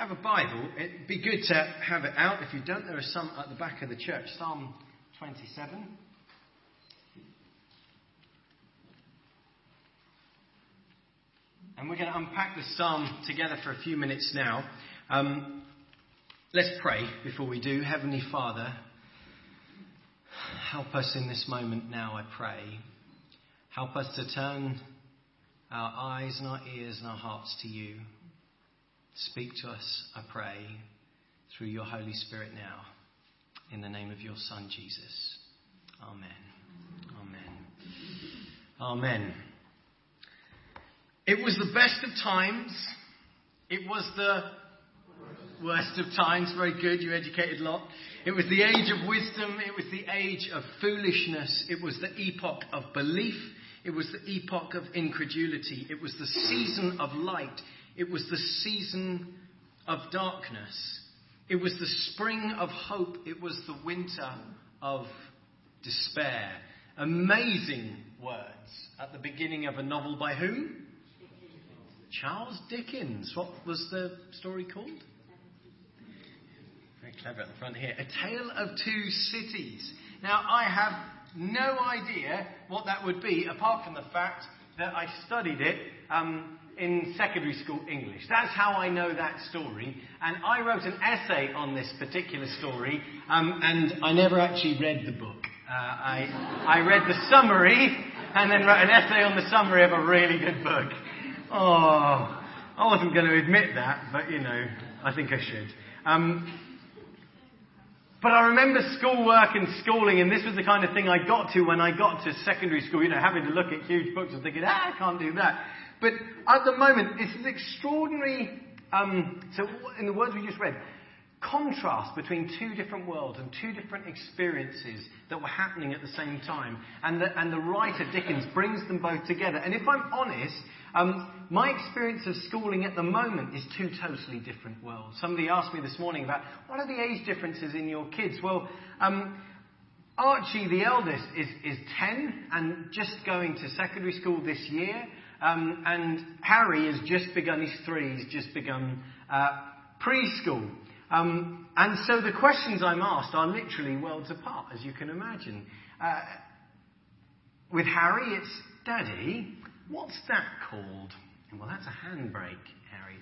have a Bible, it'd be good to have it out. If you don't, there are some at the back of the church. Psalm 27. And we're going to unpack the psalm together for a few minutes now. Um, let's pray before we do. Heavenly Father, help us in this moment now, I pray. Help us to turn our eyes and our ears and our hearts to you. Speak to us, I pray, through your Holy Spirit now. In the name of your Son, Jesus. Amen. Amen. Amen. It was the best of times. It was the worst of times. Very good. You educated a lot. It was the age of wisdom. It was the age of foolishness. It was the epoch of belief. It was the epoch of incredulity. It was the season of light. It was the season of darkness. It was the spring of hope. It was the winter of despair. Amazing words at the beginning of a novel by whom? Charles Dickens. What was the story called? Very clever at the front here. A Tale of Two Cities. Now, I have no idea what that would be, apart from the fact that I studied it um, in secondary school English. That's how I know that story. And I wrote an essay on this particular story, um, and I never actually read the book. Uh, I, I read the summary, and then wrote an essay on the summary of a really good book. Oh, I wasn't going to admit that, but you know, I think I should. Um, but I remember schoolwork and schooling, and this was the kind of thing I got to when I got to secondary school, you know, having to look at huge books and thinking, ah, I can't do that. But at the moment, this is extraordinary. Um, so, in the words we just read, contrast between two different worlds and two different experiences that were happening at the same time. And the, and the writer, Dickens, brings them both together. And if I'm honest, um, my experience of schooling at the moment is two totally different worlds. Somebody asked me this morning about what are the age differences in your kids? Well, um, Archie, the eldest, is, is 10 and just going to secondary school this year. Um, and Harry has just begun, he's three, he's just begun uh, preschool. Um, and so the questions I'm asked are literally worlds apart, as you can imagine. Uh, with Harry, it's Daddy, what's that called? Well, that's a handbrake, Harry.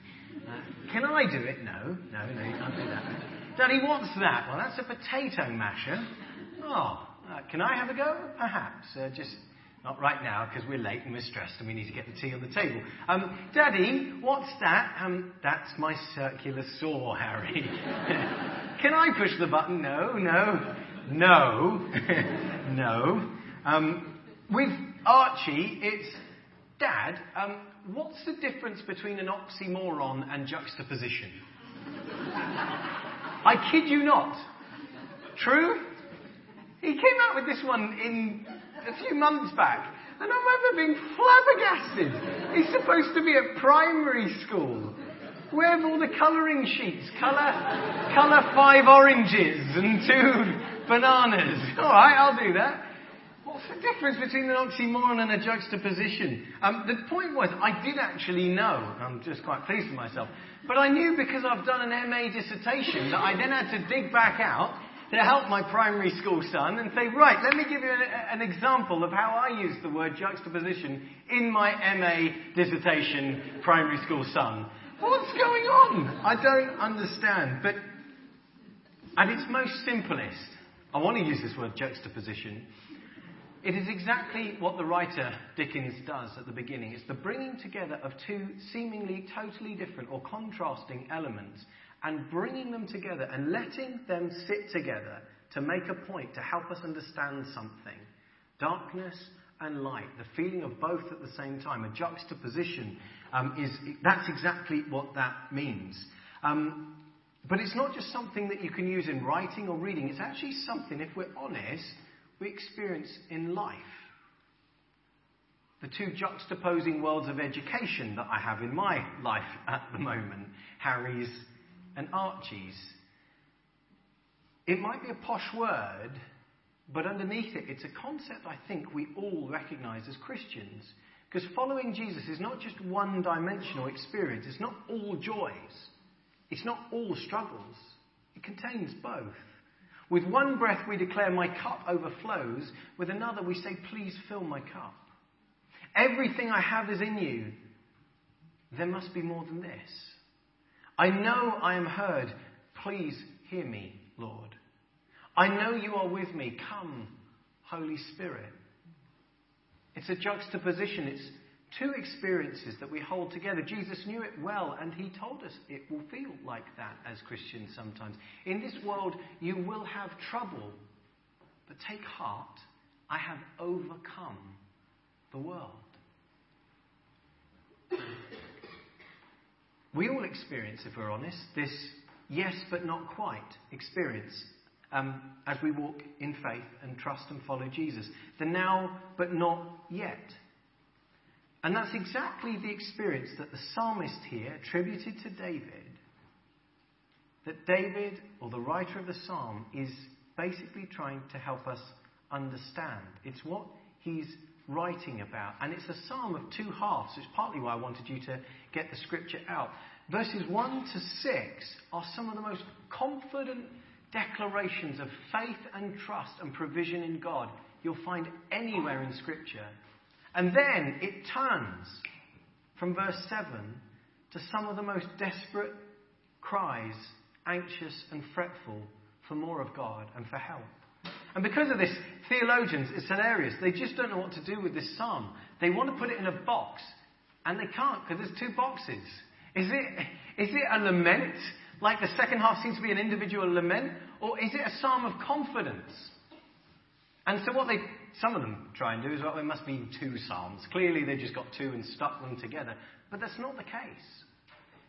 Uh, can I do it? No, no, no, you can't do that. Daddy, what's that? Well, that's a potato masher. Oh, uh, can I have a go? Perhaps. Uh, just not right now because we're late and we're stressed and we need to get the tea on the table. Um, Daddy, what's that? Um, that's my circular saw, Harry. Can I push the button? No, no, no, no. Um, with Archie, it's Dad. Um, what's the difference between an oxymoron and juxtaposition? I kid you not. True? He came out with this one in a few months back. And I remember being flabbergasted. He's supposed to be at primary school. Where have all the colouring sheets? Colour, colour five oranges and two bananas. All right, I'll do that. What's the difference between an oxymoron and a juxtaposition? Um, the point was, I did actually know. I'm just quite pleased with myself. But I knew because I've done an MA dissertation that I then had to dig back out to help my primary school son and say, right, let me give you an, an, example of how I use the word juxtaposition in my MA dissertation primary school son. What's going on? I don't understand. But at its most simplest, I want to use this word juxtaposition. It is exactly what the writer Dickens does at the beginning. It's the bringing together of two seemingly totally different or contrasting elements and bringing them together and letting them sit together to make a point to help us understand something. Darkness and light, the feeling of both at the same time, a juxtaposition, um, is that's exactly what that means. Um, but it's not just something that you can use in writing or reading. It's actually something, if we're honest, we experience in life. The two juxtaposing worlds of education that I have in my life at the moment, Harry's and Archie's. It might be a posh word, but underneath it, it's a concept I think we all recognize as Christians. Because following Jesus is not just one dimensional experience, it's not all joys. It's not all struggles, it contains both. With one breath, we declare, My cup overflows. With another, we say, Please fill my cup. Everything I have is in you. There must be more than this. I know I am heard. Please hear me, Lord. I know you are with me. Come, Holy Spirit. It's a juxtaposition. It's two experiences that we hold together. Jesus knew it well, and he told us it will feel like that as Christians sometimes. In this world, you will have trouble, but take heart. I have overcome the world. We all experience, if we're honest, this yes but not quite experience um, as we walk in faith and trust and follow Jesus. The now but not yet. And that's exactly the experience that the psalmist here attributed to David. That David, or the writer of the psalm, is basically trying to help us understand. It's what he's writing about. And it's a psalm of two halves. It's partly why I wanted you to get the scripture out. Verses 1 to 6 are some of the most confident declarations of faith and trust and provision in God you'll find anywhere in scripture. And then it turns from verse 7 to some of the most desperate cries, anxious and fretful for more of God and for help. And because of this, theologians, it's hilarious. They just don't know what to do with this psalm. They want to put it in a box, and they can't because there's two boxes. Is it, is it a lament, like the second half seems to be an individual lament, or is it a psalm of confidence? And so what they, some of them try and do is, well, there must be two psalms. Clearly they've just got two and stuck them together. But that's not the case.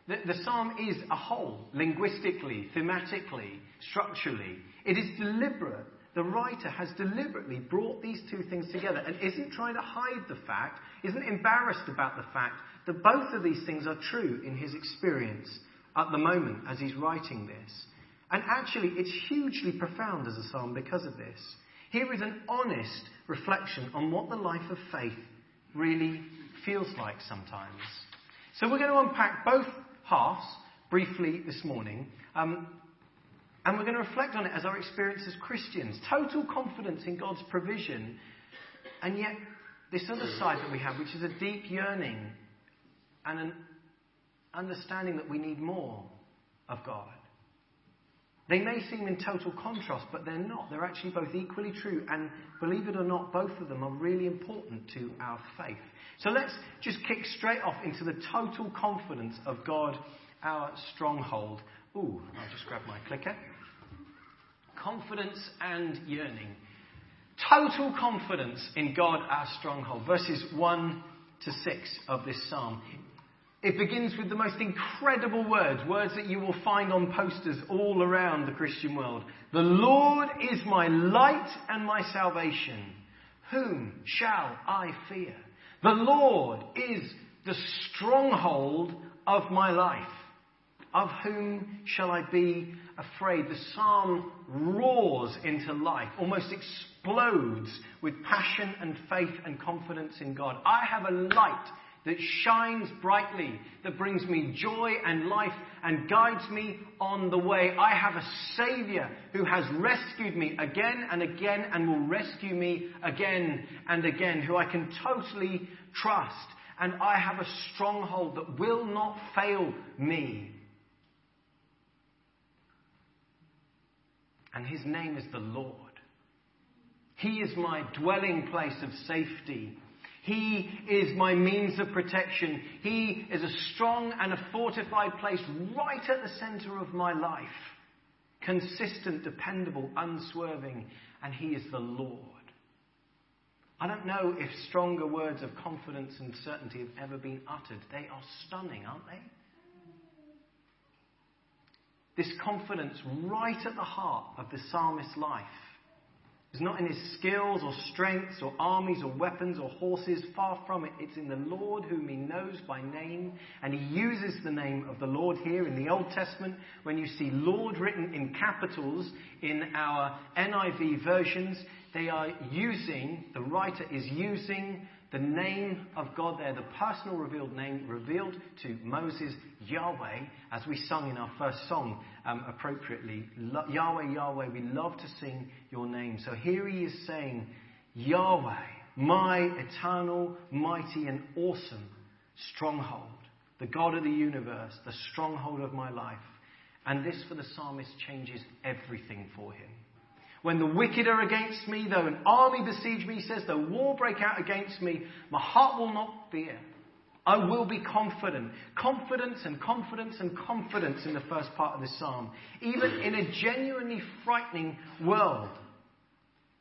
The, the psalm is a whole, linguistically, thematically, structurally. It is deliberate the writer has deliberately brought these two things together and isn't trying to hide the fact, isn't embarrassed about the fact that both of these things are true in his experience at the moment as he's writing this. And actually, it's hugely profound as a psalm because of this. Here is an honest reflection on what the life of faith really feels like sometimes. So we're going to unpack both halves briefly this morning. Um, and we're going to reflect on it as our experience as Christians. Total confidence in God's provision. And yet, this other side that we have, which is a deep yearning and an understanding that we need more of God. They may seem in total contrast, but they're not. They're actually both equally true. And believe it or not, both of them are really important to our faith. So let's just kick straight off into the total confidence of God, our stronghold. Ooh, I'll just grab my clicker confidence and yearning. Total confidence in God, our stronghold. Verses 1 to 6 of this psalm. It begins with the most incredible words, words that you will find on posters all around the Christian world. The Lord is my light and my salvation. Whom shall I fear? The Lord is the stronghold of my life. Of whom shall I be afraid? The psalm roars into life, almost explodes with passion and faith and confidence in God. I have a light that shines brightly, that brings me joy and life and guides me on the way. I have a Savior who has rescued me again and again and will rescue me again and again, who I can totally trust. And I have a stronghold that will not fail me. And his name is the Lord. He is my dwelling place of safety. He is my means of protection. He is a strong and a fortified place right at the center of my life. Consistent, dependable, unswerving, and He is the Lord. I don't know if stronger words of confidence and certainty have ever been uttered. They are stunning, aren't they? This confidence right at the heart of the psalmist's life. It's not in his skills or strengths or armies or weapons or horses. Far from it. It's in the Lord whom he knows by name. And he uses the name of the Lord here in the Old Testament. When you see Lord written in capitals in our NIV versions, they are using, the writer is using the name of God there, the personal revealed name revealed to Moses, Yahweh, as we sung in our first song um, appropriately. Yahweh, Yahweh, we love to sing your name. So here he is saying, Yahweh, my eternal, mighty, and awesome stronghold, the God of the universe, the stronghold of my life. And this for the psalmist changes everything for him. When the wicked are against me, though an army besiege me, says, though war break out against me, my heart will not fear. I will be confident. Confidence and confidence and confidence in the first part of the psalm. Even in a genuinely frightening world.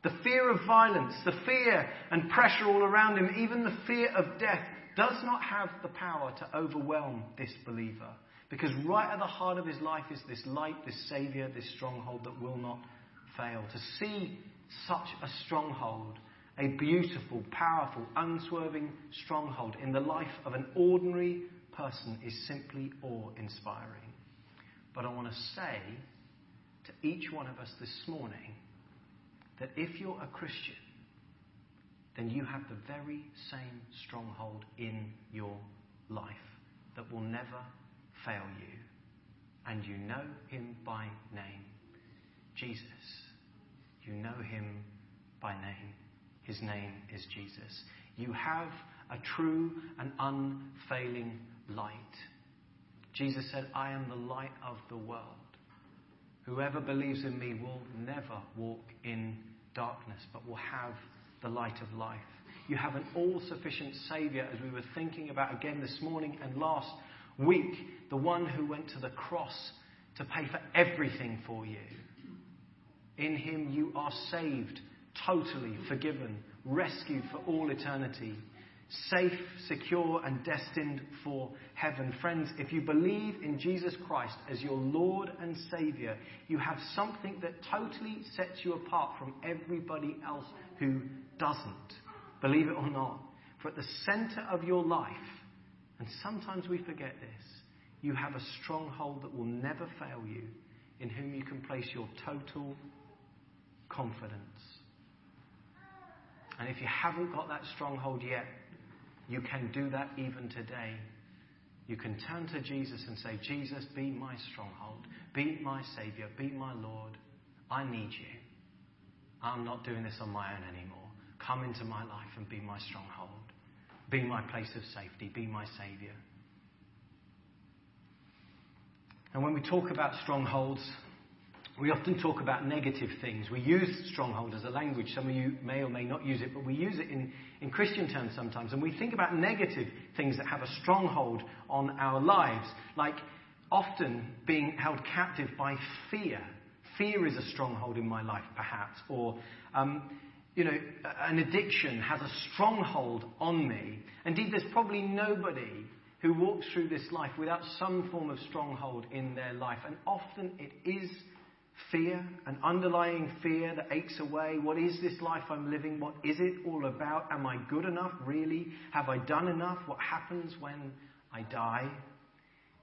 The fear of violence, the fear and pressure all around him, even the fear of death, does not have the power to overwhelm this believer. Because right at the heart of his life is this light, this Saviour, this stronghold that will not fail. To see such a stronghold, a beautiful, powerful, unswerving stronghold in the life of an ordinary person is simply awe inspiring. But I want to say to each one of us this morning that if you're a Christian, then you have the very same stronghold in your life that will never fail you. And you know him by name Jesus. You know him by name. His name is Jesus. You have a true and unfailing light. Jesus said, I am the light of the world. Whoever believes in me will never walk in darkness, but will have the light of life. You have an all sufficient Saviour, as we were thinking about again this morning and last week, the one who went to the cross to pay for everything for you. In him you are saved, totally forgiven, rescued for all eternity, safe, secure, and destined for heaven. Friends, if you believe in Jesus Christ as your Lord and Saviour, you have something that totally sets you apart from everybody else who doesn't. Believe it or not. For at the center of your life, and sometimes we forget this, you have a stronghold that will never fail you, in whom you can place your total confidence. And if you haven't got that stronghold yet, you can do that even today. You can turn to Jesus and say, Jesus, be my stronghold, be my Savior, be my Lord. I need you. I'm not doing this on my own anymore. Come into my life and be my stronghold. Be my place of safety. Be my Savior. And when we talk about strongholds, we often talk about negative things. We use stronghold as a language. Some of you may or may not use it, but we use it in, in Christian terms sometimes. And we think about negative things that have a stronghold on our lives, like often being held captive by fear. Fear is a stronghold in my life, perhaps. Or, um, you know, an addiction has a stronghold on me. Indeed, there's probably nobody who walks through this life without some form of stronghold in their life. And often it is fear, an underlying fear that aches away. What is this life I'm living? What is it all about? Am I good enough, really? Have I done enough? What happens when I die?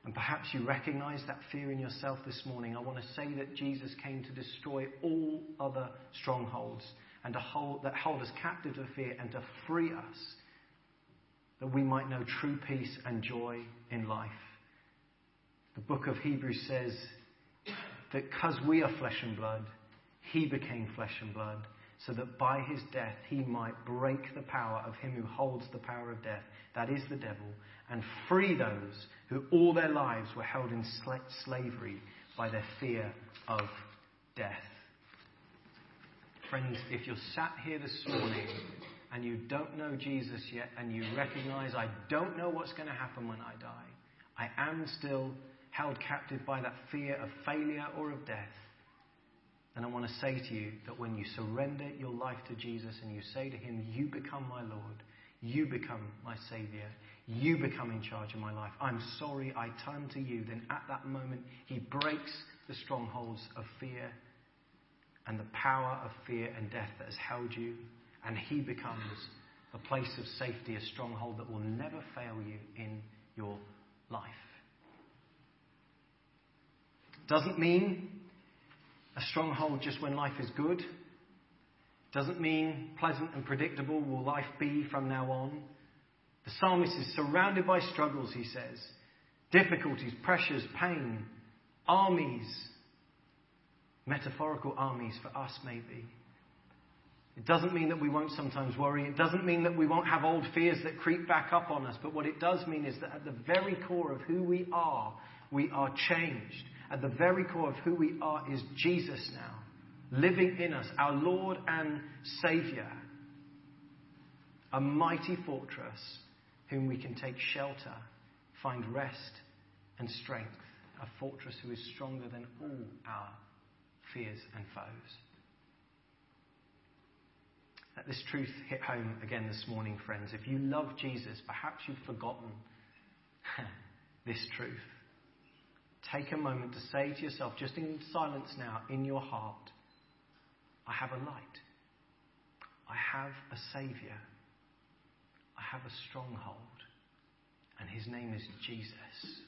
And perhaps you recognize that fear in yourself this morning. I want to say that Jesus came to destroy all other strongholds and to hold, that hold us captive to fear and to free us that we might know true peace and joy in life. The book of Hebrews says that because we are flesh and blood, he became flesh and blood, so that by his death he might break the power of him who holds the power of death, that is the devil, and free those who all their lives were held in slavery by their fear of death. Friends, if you're sat here this morning and you don't know Jesus yet and you recognize, I don't know what's going to happen when I die, I am still held captive by that fear of failure or of death, then I want to say to you that when you surrender your life to Jesus and you say to Him, You become my Lord, you become my Savior, you become in charge of my life, I'm sorry, I turn to you, then at that moment He breaks the strongholds of fear and the power of fear and death that has held you, and He becomes a place of safety, a stronghold that will never fail you in your life. Doesn't mean a stronghold just when life is good. Doesn't mean pleasant and predictable will life be from now on. The psalmist is surrounded by struggles, he says difficulties, pressures, pain, armies, metaphorical armies for us, maybe. It doesn't mean that we won't sometimes worry. It doesn't mean that we won't have old fears that creep back up on us. But what it does mean is that at the very core of who we are, we are changed. At the very core of who we are is Jesus now, living in us, our Lord and Saviour. A mighty fortress whom we can take shelter, find rest and strength. A fortress who is stronger than all our fears and foes. Let this truth hit home again this morning, friends. If you love Jesus, perhaps you've forgotten this truth. Take a moment to say to yourself, just in silence now, in your heart, I have a light. I have a Saviour. I have a stronghold. And his name is Jesus.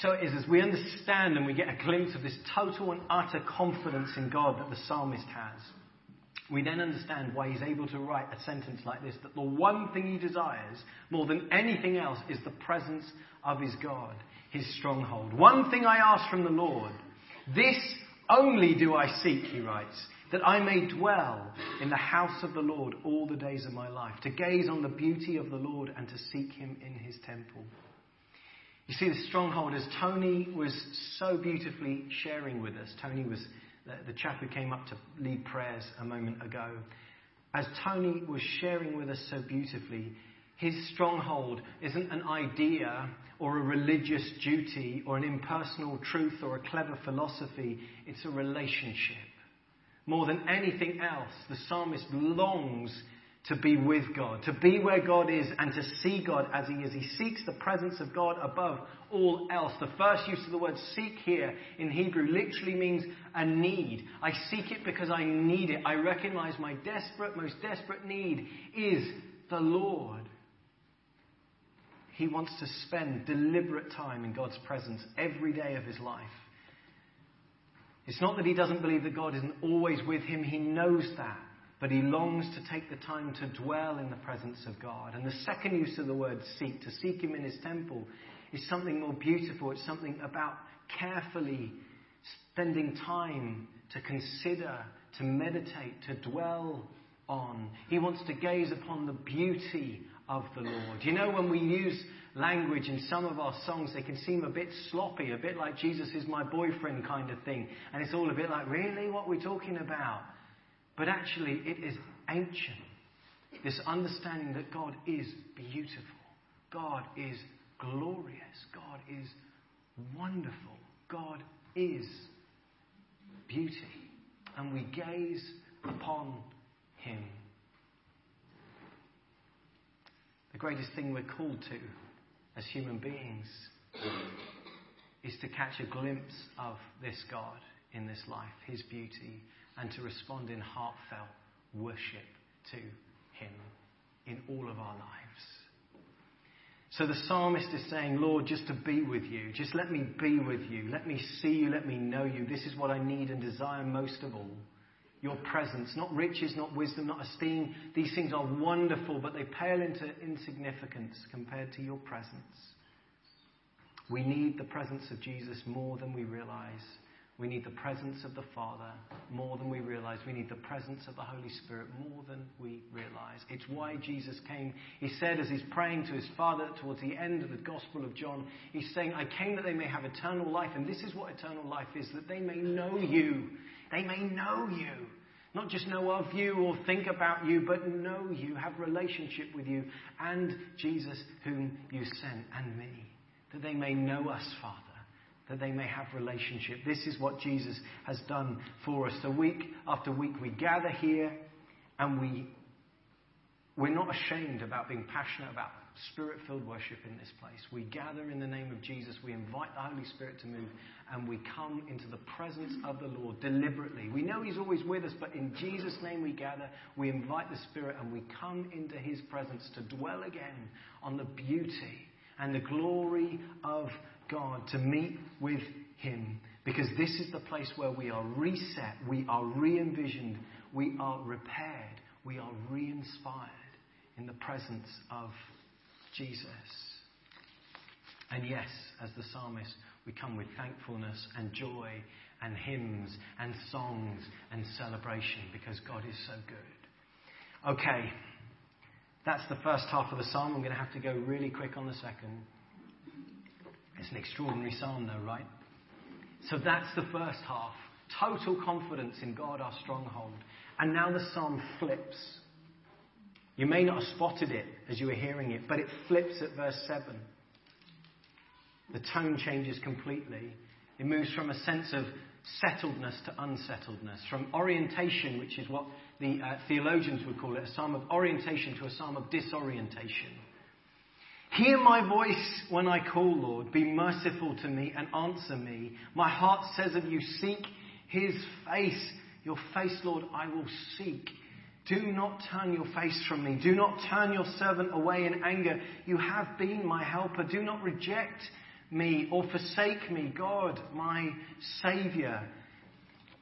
So it is as we understand and we get a glimpse of this total and utter confidence in God that the psalmist has, we then understand why he's able to write a sentence like this that the one thing he desires more than anything else is the presence of his God, his stronghold. One thing I ask from the Lord, this only do I seek, he writes, that I may dwell in the house of the Lord all the days of my life, to gaze on the beauty of the Lord and to seek him in his temple. You see, the stronghold, as Tony was so beautifully sharing with us, Tony was the, chap who came up to lead prayers a moment ago. As Tony was sharing with us so beautifully, his stronghold isn't an idea or a religious duty or an impersonal truth or a clever philosophy, it's a relationship. More than anything else, the psalmist longs to be with God, to be where God is and to see God as He is. He seeks the presence of God above all else. The first use of the word seek here in Hebrew literally means a need. I seek it because I need it. I recognize my desperate, most desperate need is the Lord. He wants to spend deliberate time in God's presence every day of his life. It's not that he doesn't believe that God isn't always with him, he knows that but he longs to take the time to dwell in the presence of God. And the second use of the word seek, to seek him in his temple, is something more beautiful. It's something about carefully spending time to consider, to meditate, to dwell on. He wants to gaze upon the beauty of the Lord. You know, when we use language in some of our songs, they can seem a bit sloppy, a bit like Jesus is my boyfriend kind of thing. And it's all a bit like, really? What are we talking about? But actually, it is ancient. This understanding that God is beautiful, God is glorious, God is wonderful, God is beauty. And we gaze upon Him. The greatest thing we're called to as human beings is to catch a glimpse of this God in this life, His beauty, and to respond in heartfelt worship to Him in all of our lives. So the psalmist is saying, Lord, just to be with you, just let me be with you, let me see you, let me know you. This is what I need and desire most of all. Your presence, not riches, not wisdom, not esteem. These things are wonderful, but they pale into insignificance compared to your presence. We need the presence of Jesus more than we realize. We need the presence of the Father more than we realize. We need the presence of the Holy Spirit more than we realize. It's why Jesus came. He said, as he's praying to his Father towards the end of the Gospel of John, he's saying, I came that they may have eternal life. And this is what eternal life is that they may know you. They may know you. Not just know of you or think about you, but know you, have relationship with you, and Jesus whom you sent, and me. That they may know us, Father that they may have relationship. This is what Jesus has done for us. So week after week we gather here and we we're not ashamed about being passionate about spirit-filled worship in this place. We gather in the name of Jesus, we invite the Holy Spirit to move and we come into the presence of the Lord deliberately. We know he's always with us, but in Jesus name we gather, we invite the Spirit and we come into his presence to dwell again on the beauty and the glory of God, to meet with Him. Because this is the place where we are reset, we are re envisioned, we are repaired, we are re inspired in the presence of Jesus. And yes, as the psalmist, we come with thankfulness and joy and hymns and songs and celebration because God is so good. Okay, that's the first half of the psalm. I'm going to have to go really quick on the second. It's an extraordinary psalm, though, right? So that's the first half. Total confidence in God, our stronghold. And now the psalm flips. You may not have spotted it as you were hearing it, but it flips at verse 7. The tone changes completely. It moves from a sense of settledness to unsettledness, from orientation, which is what the uh, theologians would call it, a psalm of orientation to a psalm of disorientation. Hear my voice when I call, Lord. Be merciful to me and answer me. My heart says of you, Seek his face. Your face, Lord, I will seek. Do not turn your face from me. Do not turn your servant away in anger. You have been my helper. Do not reject me or forsake me, God, my Saviour.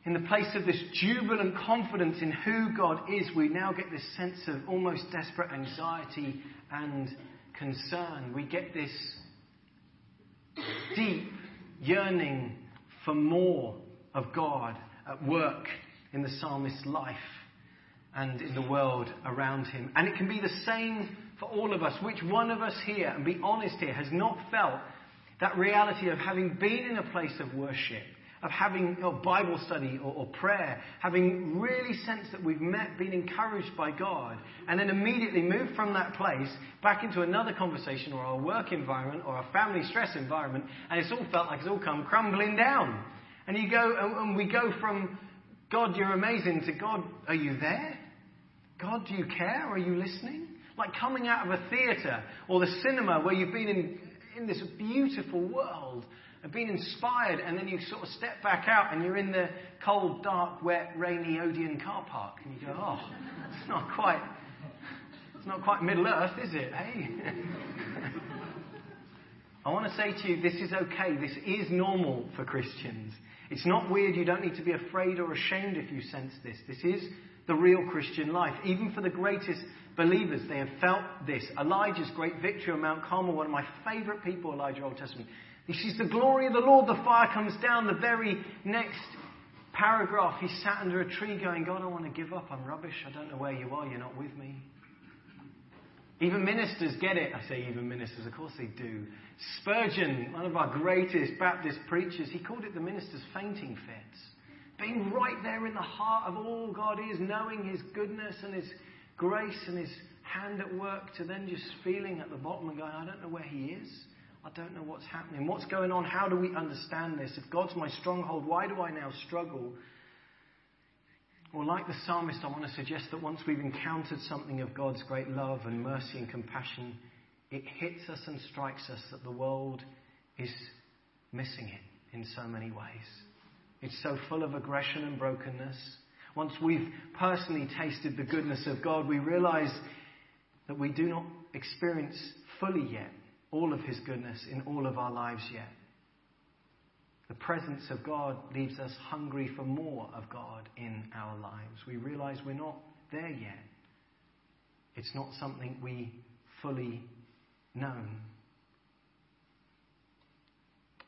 In the place of this jubilant confidence in who God is, we now get this sense of almost desperate anxiety and concern. We get this deep yearning for more of God at work in the psalmist's life and in the world around him. And it can be the same for all of us. Which one of us here, and be honest here, has not felt that reality of having been in a place of worship, of having a Bible study or, or, prayer, having really sensed that we've met, been encouraged by God, and then immediately moved from that place back into another conversation or our work environment or our family stress environment, and it's all felt like it's all come crumbling down. And you go, and we go from God, you're amazing, to God, are you there? God, do you care? Are you listening? Like coming out of a theatre or the cinema where you've been in in this beautiful world and been inspired, and then you sort of step back out and you're in the cold, dark, wet, rainy Odeon car park, and you go, oh, it's not quite, it's not quite Middle Earth, is it? Hey. I want to say to you, this is okay. This is normal for Christians. It's not weird. You don't need to be afraid or ashamed if you sense this. This is the real Christian life. Even for the greatest believers, they have felt this. Elijah's great victory on Mount Carmel, one of my favorite people, Elijah Old Testament. He sees the glory of the Lord, the fire comes down. The very next paragraph, he sat under a tree going, God, I want to give up. I'm rubbish. I don't know where you are. You're not with me. Even ministers get it. I say even ministers, of course they do. Spurgeon, one of our greatest Baptist preachers, he called it the minister's fainting fits. Being right there in the heart of all God is, knowing His goodness and His grace and His hand at work, to then just feeling at the bottom and going, I don't know where He is. I don't know what's happening. What's going on? How do we understand this? If God's my stronghold, why do I now struggle? Well, like the psalmist, I want to suggest that once we've encountered something of God's great love and mercy and compassion, it hits us and strikes us that the world is missing it in so many ways. It's so full of aggression and brokenness. Once we've personally tasted the goodness of God, we realize that we do not experience fully yet all of His goodness in all of our lives yet. The presence of God leaves us hungry for more of God in our lives. We realize we're not there yet. It's not something we fully know.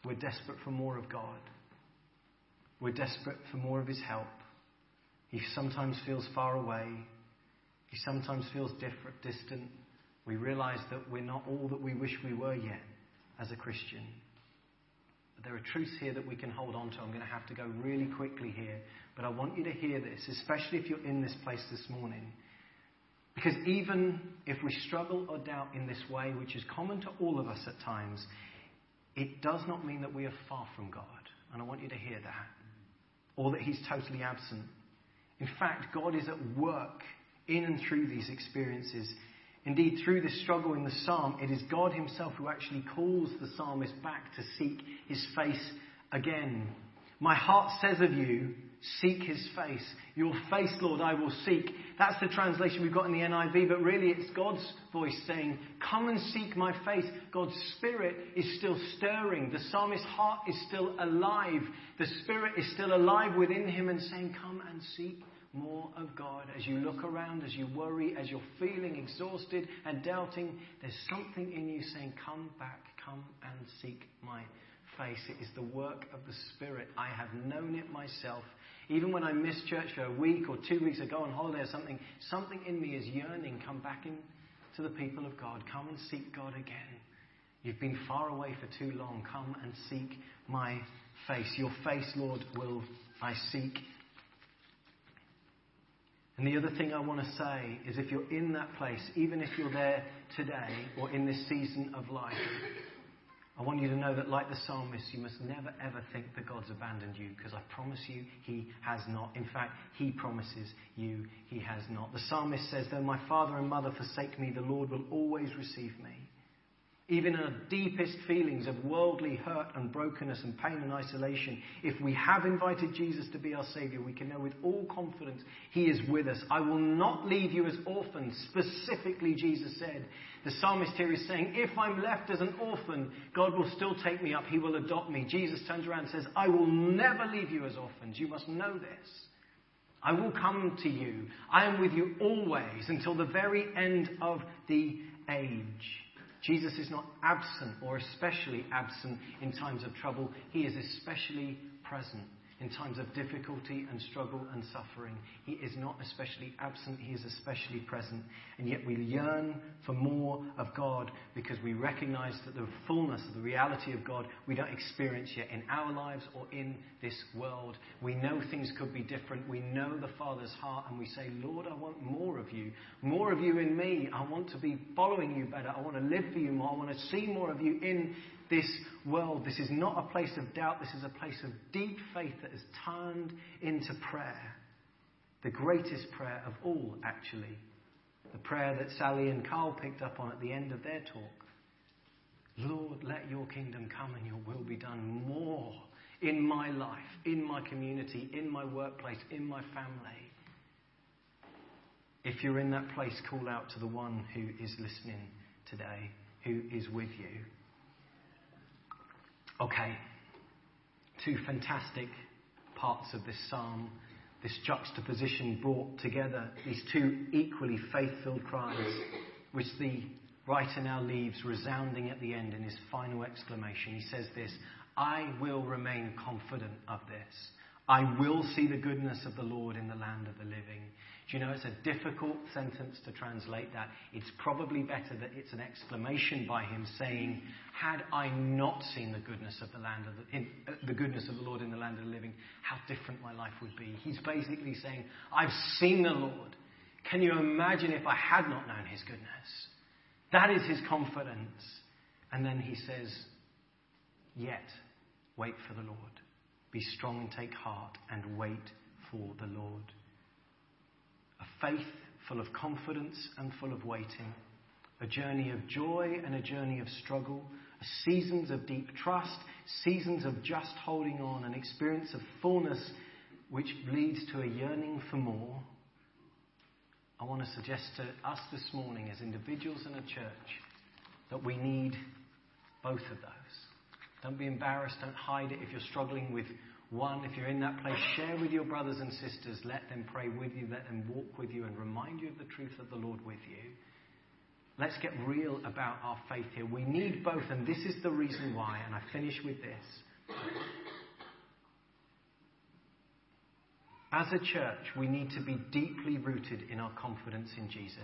We're desperate for more of God. We're desperate for more of His help. He sometimes feels far away. He sometimes feels different, distant. We realize that we're not all that we wish we were yet as a Christian. But there are truths here that we can hold on to. I'm going to have to go really quickly here. But I want you to hear this, especially if you're in this place this morning. Because even if we struggle or doubt in this way, which is common to all of us at times, it does not mean that we are far from God. And I want you to hear that or that he's totally absent. In fact, God is at work in and through these experiences. Indeed, through this struggle in the psalm, it is God himself who actually calls the psalmist back to seek his face again. My heart says of you, seek his face. Your face, Lord, I will seek. That's the translation we've got in the NIV, but really it's God's voice saying, Come and seek my face. God's spirit is still stirring. The psalmist's heart is still alive. The spirit is still alive within him and saying, Come and seek more of God. As you look around, as you worry, as you're feeling exhausted and doubting, there's something in you saying, Come back, come and seek my face. It is the work of the Spirit. I have known it myself. Even when I miss church for a week or two weeks or go on holiday or something, something in me is yearning. Come back in to the people of God. Come and seek God again. You've been far away for too long. Come and seek my face. Your face, Lord, will I seek. And the other thing I want to say is if you're in that place, even if you're there today or in this season of life, I want you to know that, like the psalmist, you must never ever think that God's abandoned you, because I promise you, He has not. In fact, He promises you, He has not. The psalmist says, Though my father and mother forsake me, the Lord will always receive me. Even in our deepest feelings of worldly hurt and brokenness and pain and isolation, if we have invited Jesus to be our Savior, we can know with all confidence He is with us. I will not leave you as orphans, specifically, Jesus said. The psalmist here is saying, If I'm left as an orphan, God will still take me up. He will adopt me. Jesus turns around and says, I will never leave you as orphans. You must know this. I will come to you. I am with you always until the very end of the age. Jesus is not absent or especially absent in times of trouble. He is especially present in times of difficulty and struggle and suffering. He is not especially absent, He is especially present. And yet we yearn for more of God because we recognize that the fullness of the reality of God we don't experience yet in our lives or in this world. We know things could be different. We know the Father's heart and we say, Lord, I want more of you. More of you in me. I want to be following you better. I want to live for you more. I want to see more of you in this world. This is not a place of doubt. This is a place of deep faith that has turned into prayer. The greatest prayer of all, actually. The prayer that Sally and Carl picked up on at the end of their talk. Lord, let your kingdom come and your will be done more in my life, in my community, in my workplace, in my family. If you're in that place, call out to the one who is listening today, who is with you. Okay, two fantastic parts of this psalm, this juxtaposition brought together, these two equally faith filled cries, which the writer now leaves resounding at the end in his final exclamation. He says this I will remain confident of this. I will see the goodness of the Lord in the land of the living. Do you know it's a difficult sentence to translate that? It's probably better that it's an exclamation by him saying, Had I not seen the goodness of the land of the, in, uh, the goodness of the Lord in the land of the living, how different my life would be. He's basically saying, I've seen the Lord. Can you imagine if I had not known his goodness? That is his confidence. And then he says, Yet wait for the Lord. Be strong and take heart and wait for the Lord a faith full of confidence and full of waiting, a journey of joy and a journey of struggle, seasons of deep trust, seasons of just holding on, an experience of fullness which leads to a yearning for more. I want to suggest to us this morning, as individuals in a church, that we need both of those. Don't be embarrassed, don't hide it if you're struggling with one, if you're in that place, share with your brothers and sisters. Let them pray with you. Let them walk with you and remind you of the truth of the Lord with you. Let's get real about our faith here. We need both, and this is the reason why. And I finish with this. As a church, we need to be deeply rooted in our confidence in Jesus,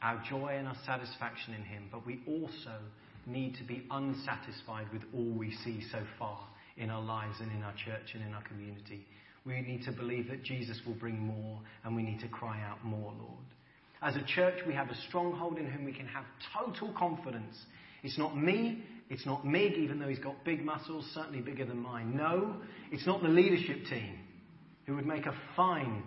our joy and our satisfaction in Him, but we also need to be unsatisfied with all we see so far in our lives and in our church and in our community. We need to believe that Jesus will bring more, and we need to cry out more, Lord. As a church, we have a stronghold in whom we can have total confidence. It's not me, it's not Mig, even though he's got big muscles, certainly bigger than mine. No, it's not the leadership team, who would make a fine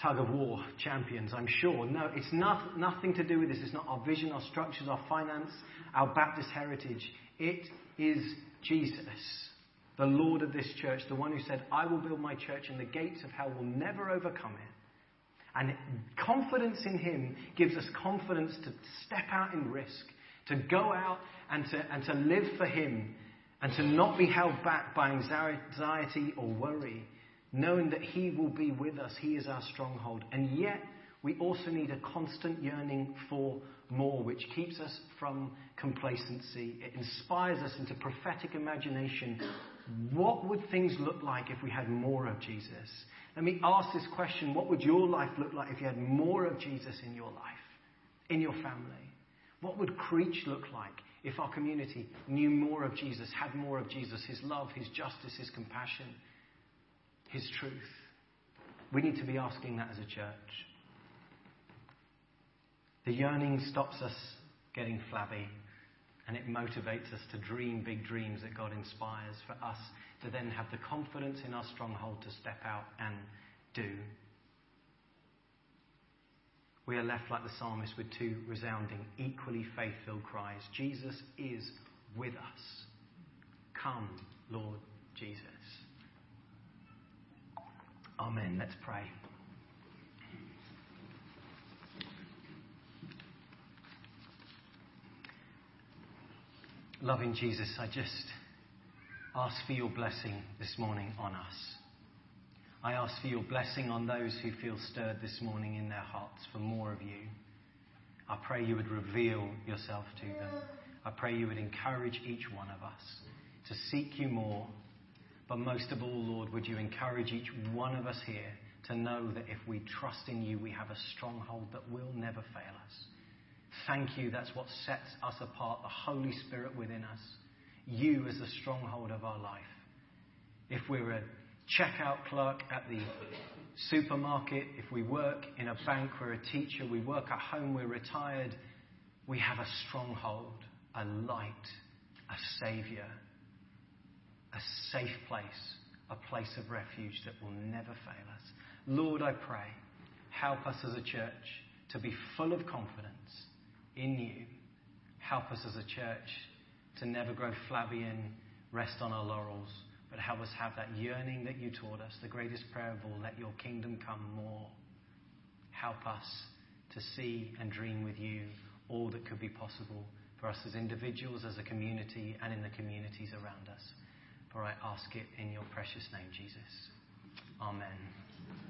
tug of war champions, I'm sure. No, it's not, nothing to do with this. It's not our vision, our structures, our finance, our Baptist heritage. It is Jesus the Lord of this church, the one who said, I will build my church and the gates of hell will never overcome it. And confidence in Him gives us confidence to step out in risk, to go out and to, and to live for Him, and to not be held back by anxiety or worry, knowing that He will be with us. He is our stronghold. And yet, we also need a constant yearning for more, which keeps us from complacency. It inspires us into prophetic imagination. What would things look like if we had more of Jesus? Let me ask this question What would your life look like if you had more of Jesus in your life, in your family? What would Creech look like if our community knew more of Jesus, had more of Jesus, his love, his justice, his compassion, his truth? We need to be asking that as a church. The yearning stops us getting flabby and it motivates us to dream big dreams that God inspires for us to then have the confidence in our stronghold to step out and do. We are left like the psalmist with two resounding, equally faith filled cries Jesus is with us. Come, Lord Jesus. Amen. Let's pray. Loving Jesus, I just ask for your blessing this morning on us. I ask for your blessing on those who feel stirred this morning in their hearts for more of you. I pray you would reveal yourself to them. I pray you would encourage each one of us to seek you more. But most of all, Lord, would you encourage each one of us here to know that if we trust in you, we have a stronghold that will never fail us. Thank you. That's what sets us apart, the Holy Spirit within us. You as the stronghold of our life. If we're a checkout clerk at the supermarket, if we work in a bank, we're a teacher, we work at home, we're retired, we have a stronghold, a light, a savior, a safe place, a place of refuge that will never fail us. Lord, I pray, help us as a church to be full of confidence in you. Help us as a church to never grow flabby and rest on our laurels, but help us have that yearning that you taught us, the greatest prayer of all, let your kingdom come more. Help us to see and dream with you all that could be possible for us as individuals, as a community, and in the communities around us. For I ask it in your precious name, Jesus. Amen.